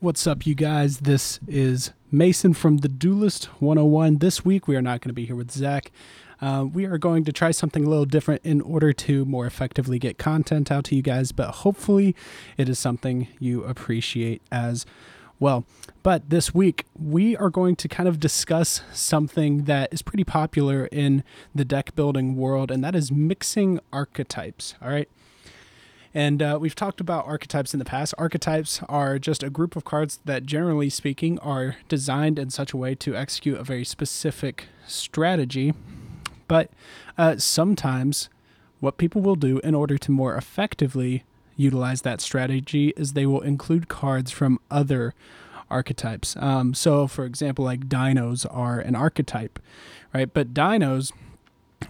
What's up, you guys? This is Mason from the Duelist 101. This week, we are not going to be here with Zach. Uh, we are going to try something a little different in order to more effectively get content out to you guys, but hopefully, it is something you appreciate as well. But this week, we are going to kind of discuss something that is pretty popular in the deck building world, and that is mixing archetypes. All right. And uh, we've talked about archetypes in the past. Archetypes are just a group of cards that, generally speaking, are designed in such a way to execute a very specific strategy. But uh, sometimes, what people will do in order to more effectively utilize that strategy is they will include cards from other archetypes. Um, so, for example, like dinos are an archetype, right? But dinos,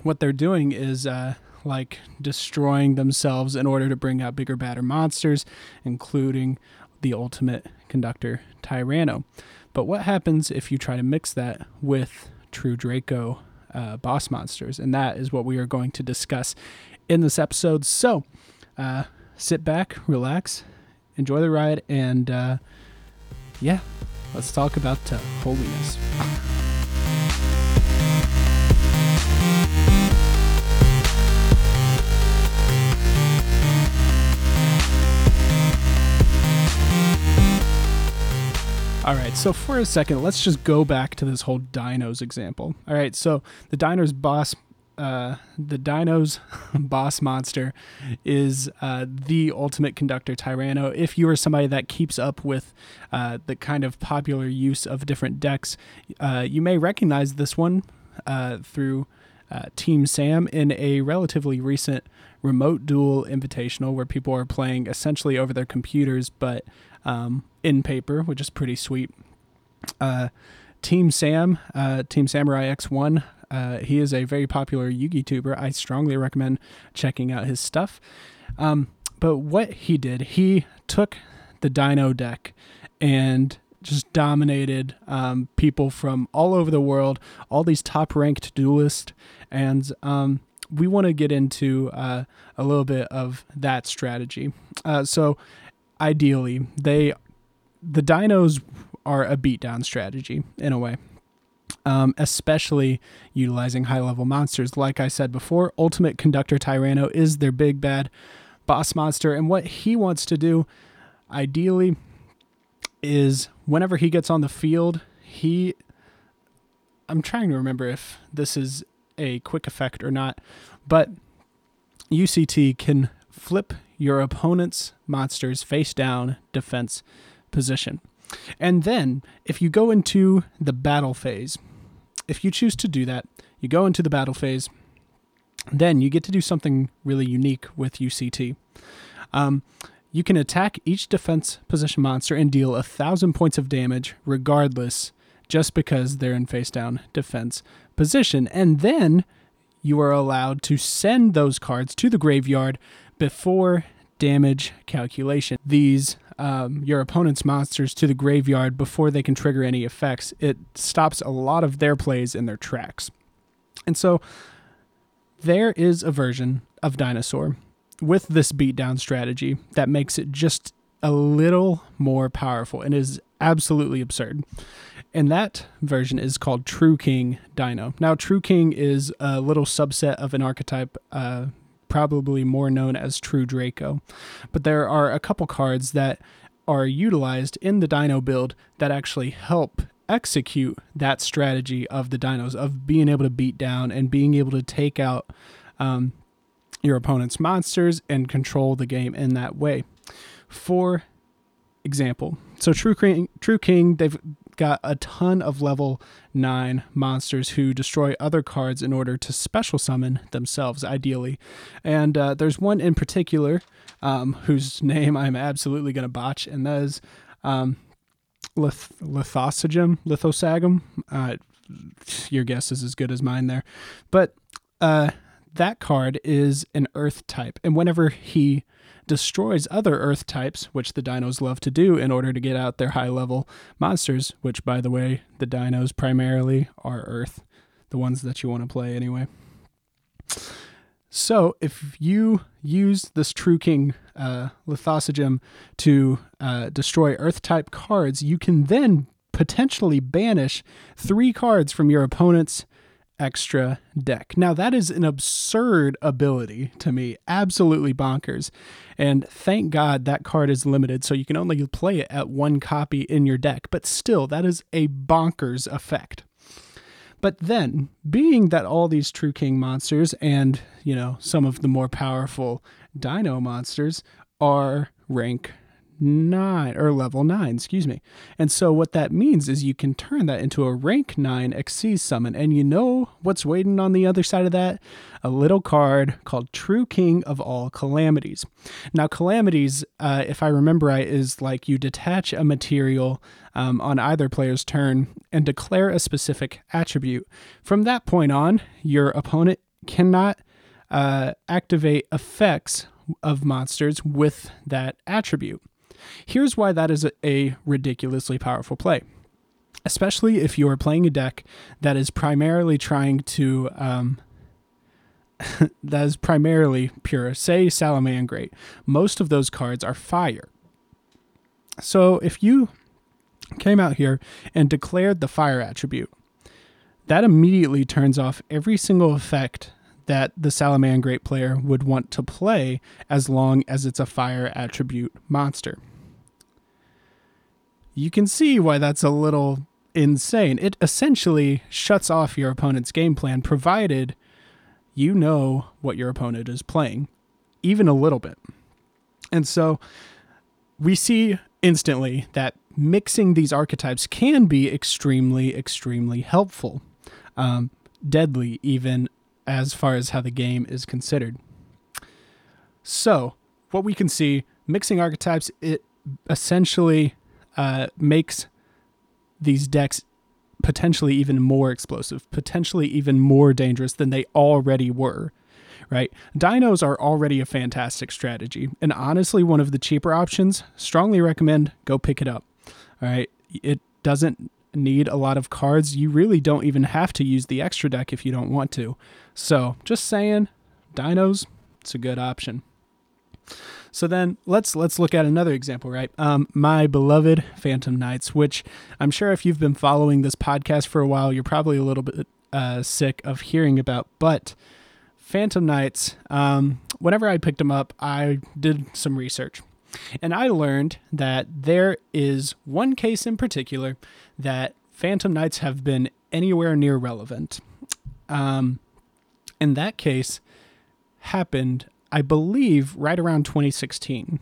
what they're doing is uh, like destroying themselves in order to bring out bigger, badder monsters, including the ultimate conductor Tyranno. But what happens if you try to mix that with True Draco uh, boss monsters? And that is what we are going to discuss in this episode. So uh, sit back, relax, enjoy the ride, and uh, yeah, let's talk about uh, holiness. All right, so for a second, let's just go back to this whole dinos example. All right, so the dinos boss, uh, the dinos boss monster is uh, the ultimate conductor Tyranno. If you are somebody that keeps up with uh, the kind of popular use of different decks, uh, you may recognize this one uh, through uh, Team Sam in a relatively recent remote duel invitational where people are playing essentially over their computers, but um, in paper, which is pretty sweet. Uh, Team Sam, uh, Team Samurai X1, uh, he is a very popular Yugi tuber. I strongly recommend checking out his stuff. Um, but what he did, he took the Dino deck and just dominated um, people from all over the world, all these top ranked duelists. And um, we want to get into uh, a little bit of that strategy. Uh, so, ideally, they the dinos are a beatdown strategy in a way. Um, especially utilizing high level monsters. Like I said before, Ultimate Conductor Tyranno is their big bad boss monster. And what he wants to do, ideally, is whenever he gets on the field, he. I'm trying to remember if this is a quick effect or not, but UCT can flip your opponent's monster's face down defense position. And then, if you go into the battle phase, if you choose to do that, you go into the battle phase, then you get to do something really unique with UCT. Um, you can attack each defense position monster and deal a thousand points of damage regardless, just because they're in face down defense position. And then you are allowed to send those cards to the graveyard before damage calculation. These um, your opponent's monsters to the graveyard before they can trigger any effects. It stops a lot of their plays in their tracks. And so there is a version of Dinosaur with this beatdown strategy that makes it just a little more powerful and is absolutely absurd. And that version is called True King Dino. Now, True King is a little subset of an archetype uh, probably more known as True Draco. But there are a couple cards that are utilized in the Dino build that actually help execute that strategy of the dinos of being able to beat down and being able to take out um, your opponent's monsters and control the game in that way. For example, so True King, True King, they've got a ton of level 9 monsters who destroy other cards in order to special summon themselves, ideally. And uh, there's one in particular um, whose name I'm absolutely going to botch, and that is um, Lith- Lithosagym. Lithosagym. Uh, your guess is as good as mine there. But uh, that card is an Earth type, and whenever he destroys other Earth types, which the dinos love to do in order to get out their high level monsters, which, by the way, the dinos primarily are Earth, the ones that you want to play anyway. So if you use this True King uh, Lithosagym to uh, destroy Earth type cards, you can then potentially banish three cards from your opponent's extra deck. Now, that is an absurd ability to me, absolutely bonkers. And thank God that card is limited, so you can only play it at one copy in your deck. But still, that is a bonkers effect. But then, being that all these True King monsters and, you know, some of the more powerful Dino monsters are rank nine or level nine, excuse me. And so what that means is you can turn that into a rank nine Xyz summon. And you know what's waiting on the other side of that? A little card called True King of All Calamities. Now, calamities, uh, if I remember right, is like you detach a material um, on either player's turn and declare a specific attribute. From that point on, your opponent cannot uh, activate effects of monsters with that attribute. Here's why that is a, ridiculously powerful play. Especially if you are playing a deck that is primarily trying to um, that is primarily pure say salamangreat most of those cards are fire. So if you came out here and declared the fire attribute that immediately turns off every single effect that the salamangreat player would want to play as long as it's a fire attribute monster you can see why that's a little insane. It essentially shuts off your opponent's game plan, provided you know what your opponent is playing, even a little bit. And so we see instantly that mixing these archetypes can be extremely, extremely helpful, um, deadly, even as far as how the game is considered. So, what we can see, mixing archetypes, it essentially uh, makes these decks potentially even more explosive, potentially even more dangerous than they already were. Right? Dinos are already a fantastic strategy, and honestly, one of the cheaper options. Strongly recommend go pick it up. All right, it doesn't need a lot of cards. You really don't even have to use the extra deck if you don't want to. So, just saying, Dinos, it's a good option. So then let's let's look at another example, right? Um, my beloved Phantom Knights, which I'm sure if you've been following this podcast for a while, you're probably a little bit uh, sick of hearing about. But Phantom Knights, um, whenever I picked them up, I did some research. And I learned that there is one case in particular that Phantom Knights have been anywhere near relevant. Um, and that case happened I believe, right around 2016.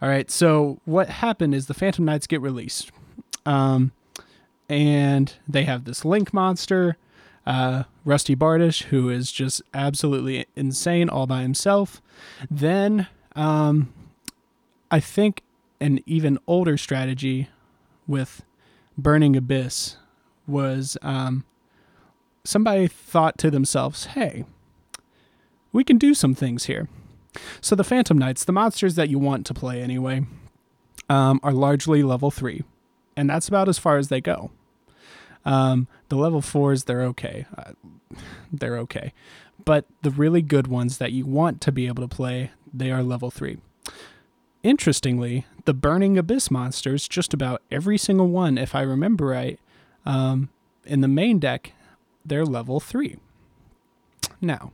All right, so what happened is the Phantom Knights get released. Um, and they have this Link monster, uh, Rusty Bardiche, who is just absolutely insane all by himself. Then um, I think an even older strategy with Burning Abyss was um, somebody thought to themselves, hey, we can do some things here. So the Phantom Knights, the monsters that you want to play anyway, um, are largely level three, and that's about as far as they go. Um, the level fours, they're okay. Uh, they're okay. But the really good ones that you want to be able to play, they are level three. Interestingly, the Burning Abyss monsters, just about every single one, if I remember right, um, in the main deck, they're level three. Now,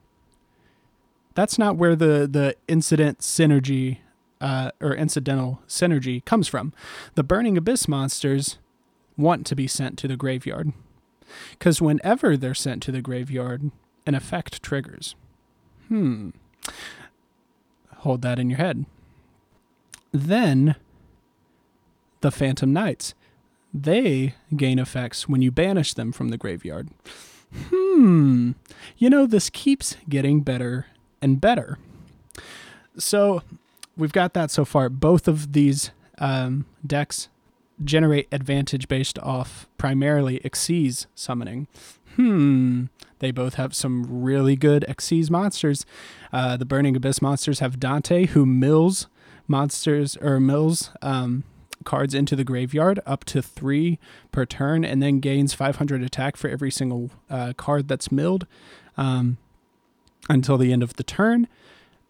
that's not where the the incident synergy uh, or incidental synergy comes from. The burning abyss monsters want to be sent to the graveyard because whenever they're sent to the graveyard, an effect triggers. Hmm. Hold that in your head. Then the Phantom Knights. They gain effects when you banish them from the graveyard. Hmm. You know, this keeps getting better and better. So we've got that so far. Both of these um, decks generate advantage based off primarily Xyz summoning. Hmm. They both have some really good Xyz monsters. Uh, the Burning Abyss monsters have Dante, who mills monsters or mills um, cards into the graveyard up to three per turn, and then gains 500 attack for every single uh, card that's milled. Um, until the end of the turn.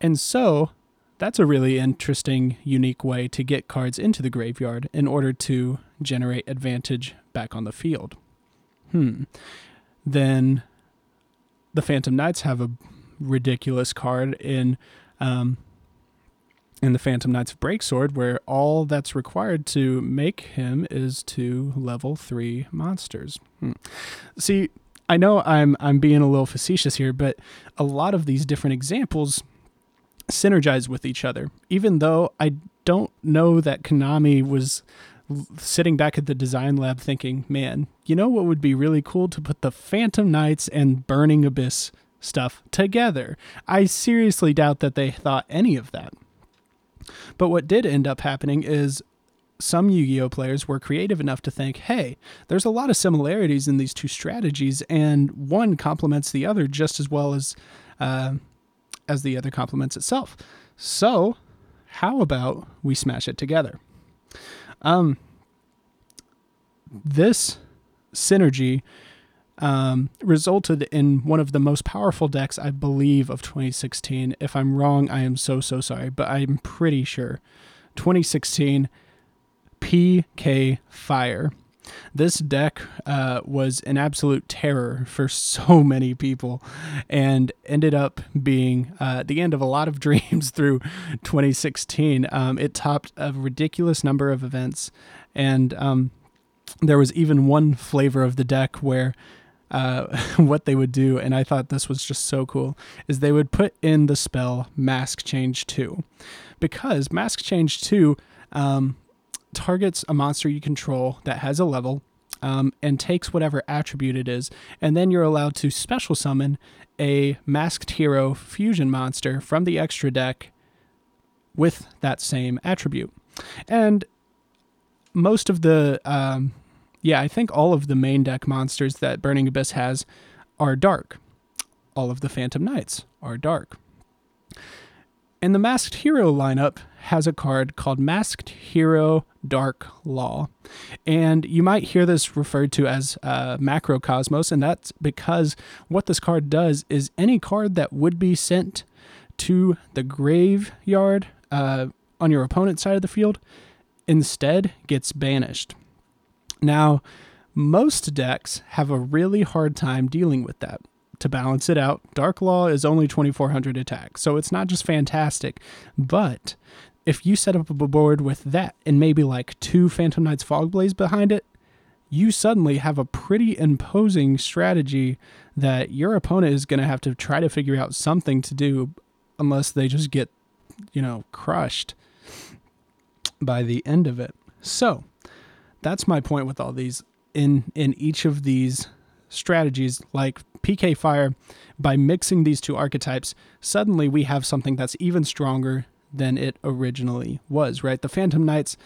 And so that's a really interesting, unique way to get cards into the graveyard in order to generate advantage back on the field. Hmm. Then the Phantom Knights have a ridiculous card in um, in the Phantom Knights of Breaksword, where all that's required to make him is two level three monsters. Hmm. See, I know I'm I'm being a little facetious here, but a lot of these different examples synergize with each other. Even though I don't know that Konami was sitting back at the design lab thinking, man, you know what would be really cool to put the Phantom Knights and Burning Abyss stuff together. I seriously doubt that they thought any of that. But what did end up happening is some Yu Gi Oh players were creative enough to think, hey, there's a lot of similarities in these two strategies, and one complements the other just as well as. Uh, as the other complements itself. So, how about we smash it together? Um, this synergy um, resulted in one of the most powerful decks, I believe, of 2016. If I'm wrong, I am so, so sorry, but I'm pretty sure. 2016 PK Fire. This deck uh, was an absolute terror for so many people and ended up being uh, the end of a lot of dreams through 2016. Um, it topped a ridiculous number of events, and um, there was even one flavor of the deck where. Uh, what they would do, and I thought this was just so cool, is they would put in the spell Mask Change 2. Because Mask Change 2 um, targets a monster you control that has a level um, and takes whatever attribute it is, and then you're allowed to special summon a masked hero fusion monster from the extra deck with that same attribute. And most of the, um, yeah, I think all of the main deck monsters that Burning Abyss has are dark. All of the Phantom Knights are dark. And the Masked Hero lineup has a card called Masked Hero Dark Law. And you might hear this referred to as uh, Macrocosmos, and that's because what this card does is any card that would be sent to the graveyard uh, on your opponent's side of the field instead gets banished. Now, most decks have a really hard time dealing with that to balance it out, Dark Law is only 2400 attack, so it's not just fantastic, but if you set up a board with that and maybe like two Phantom Knights Fog Blade behind it, you suddenly have a pretty imposing strategy that your opponent is going to have to try to figure out something to do unless they just get, you know, crushed by the end of it. So, that's my point with all these in in each of these strategies like PK Fire, by mixing these two archetypes, suddenly we have something that's even stronger than it originally was, right? The Phantom Knights,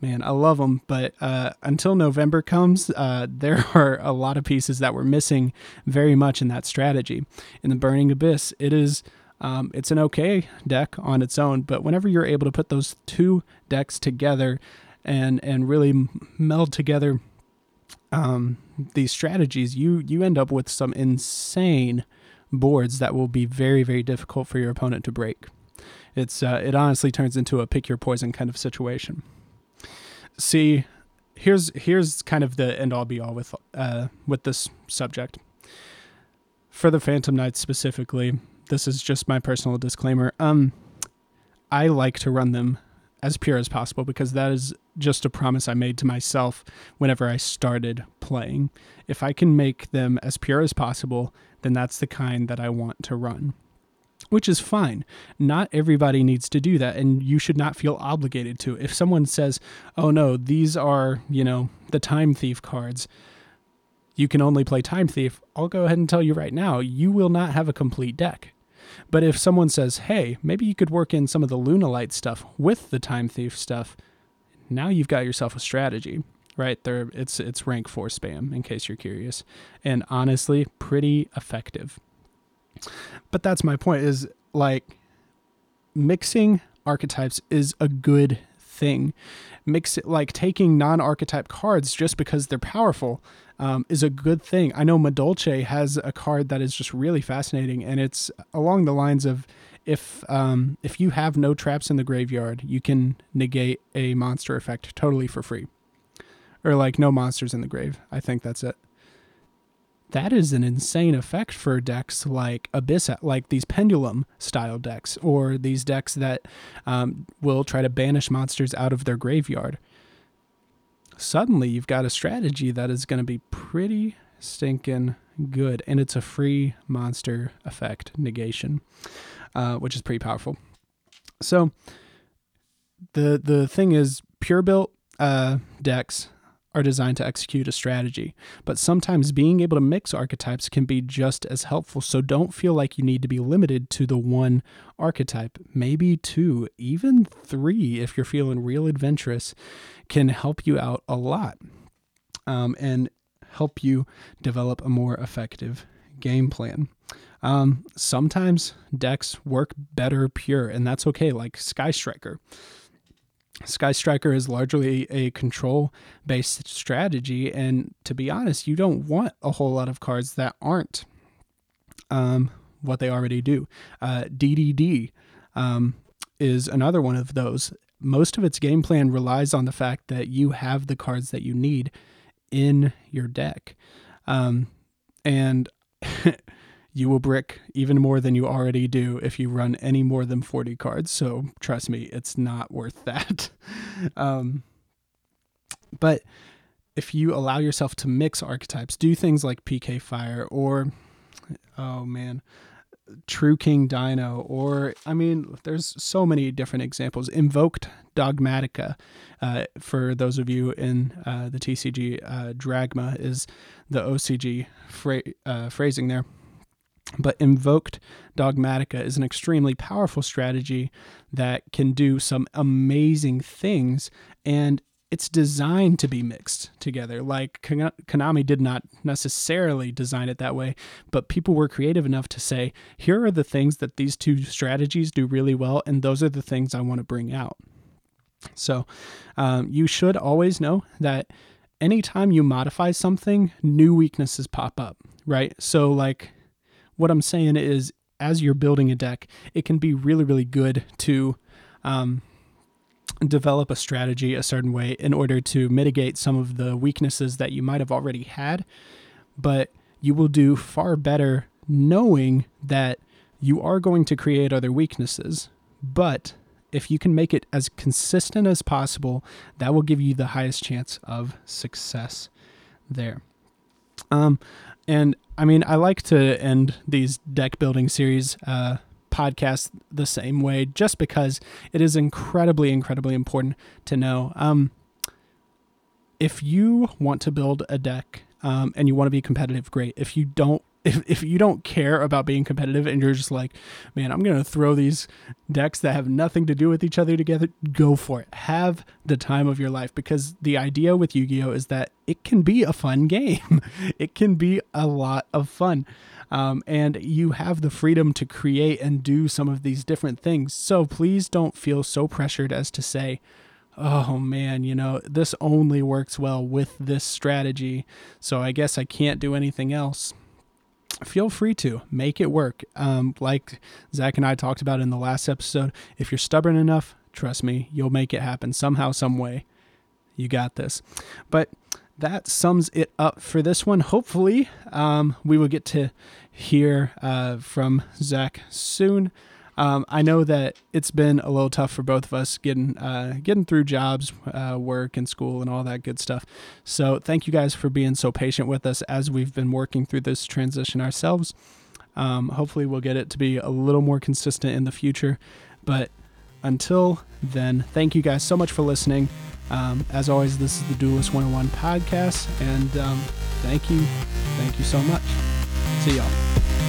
man, I love them, but uh, until November comes, uh, there are a lot of pieces that were missing very much in that strategy. In the Burning Abyss, it is. Um, it's an okay deck on its own, but whenever you're able to put those two decks together and and really meld together um, these strategies, you you end up with some insane boards that will be very very difficult for your opponent to break. It's uh, it honestly turns into a pick your poison kind of situation. See, here's here's kind of the end all be all with uh, with this subject. For the Phantom Knights specifically, this is just my personal disclaimer. Um, I like to run them as pure as possible because that is just a promise I made to myself whenever I started playing. If I can make them as pure as possible, then that's the kind that I want to run. Which is fine. Not everybody needs to do that, and you should not feel obligated to. If someone says, oh no, these are, you know, the Time Thief cards, you can only play Time Thief, I'll go ahead and tell you right now, you will not have a complete deck. But if someone says, hey, maybe you could work in some of the Lunalight stuff with the Time Thief stuff, now you've got yourself a strategy, right? There, it's it's rank four spam, in case you're curious, and honestly, pretty effective. But that's my point. Is like mixing archetypes is a good thing. Mix it like taking non-archetype cards just because they're powerful um, is a good thing. I know Madolche has a card that is just really fascinating, and it's along the lines of if um, if you have no traps in the graveyard, you can negate a monster effect totally for free, or like no monsters in the grave. I think that's it. That is an insane effect for decks like Abyss, like these pendulum style decks, or these decks that um, will try to banish monsters out of their graveyard. Suddenly, you've got a strategy that is going to be pretty stinking good, and it's a free monster effect negation uh, which is pretty powerful. So the the thing is, pure built uh, decks are designed to execute a strategy, but sometimes being able to mix archetypes can be just as helpful. So don't feel like you need to be limited to the one archetype. Maybe two, even three, if you're feeling real adventurous, can help you out a lot um, and help you develop a more effective game plan. Um, sometimes decks work better pure, and that's okay, like Sky Striker. Sky Striker is largely a control based strategy, and to be honest, you don't want a whole lot of cards that aren't um, what they already do. Uh, DDD um, is another one of those. Most of its game plan relies on the fact that you have the cards that you need in your deck. Um, and you will brick even more than you already do if you run any more than 40 cards. So trust me, it's not worth that. um, but if you allow yourself to mix archetypes, do things like PK Fire or, oh man, True King Dino, or I mean, there's so many different examples. Invoked Dogmatika, uh, for those of you in uh, the TCG, uh, Dragma is the OCG uh, phrasing there. But invoked dogmatika is an extremely powerful strategy that can do some amazing things and it's designed to be mixed together. Like Konami did not necessarily design it that way, but people were creative enough to say, here are the things that these two strategies do really well, and those are the things I want to bring out. So um, you should always know that anytime you modify something, new weaknesses pop up, right? So, like, what I'm saying is, as you're building a deck, it can be really, really good to um, develop a strategy a certain way in order to mitigate some of the weaknesses that you might have already had. But you will do far better knowing that you are going to create other weaknesses. But if you can make it as consistent as possible, that will give you the highest chance of success there. Um, and I mean, I like to end these deck building series uh, podcasts the same way just because it is incredibly, incredibly important to know. Um, if you want to build a deck um, and you want to be competitive, great. If you don't if, if you don't care about being competitive and you're just like, man, I'm going to throw these decks that have nothing to do with each other together, go for it. Have the time of your life because the idea with Yu Gi Oh! is that it can be a fun game. it can be a lot of fun. Um, and you have the freedom to create and do some of these different things. So please don't feel so pressured as to say, oh man, you know, this only works well with this strategy. So I guess I can't do anything else feel free to make it work. Um, like Zach and I talked about in the last episode, if you're stubborn enough, trust me, you'll make it happen somehow, some way. You got this. But that sums it up for this one. Hopefully, um, we will get to hear uh, from Zach soon. Um, I know that it's been a little tough for both of us getting uh, getting through jobs, uh, work, and school, and all that good stuff. So thank you guys for being so patient with us as we've been working through this transition ourselves. Um, hopefully, we'll get it to be a little more consistent in the future. But until then, thank you guys so much for listening. Um, as always, this is the Duelist 101 podcast, and um, thank you, thank you so much. See y'all.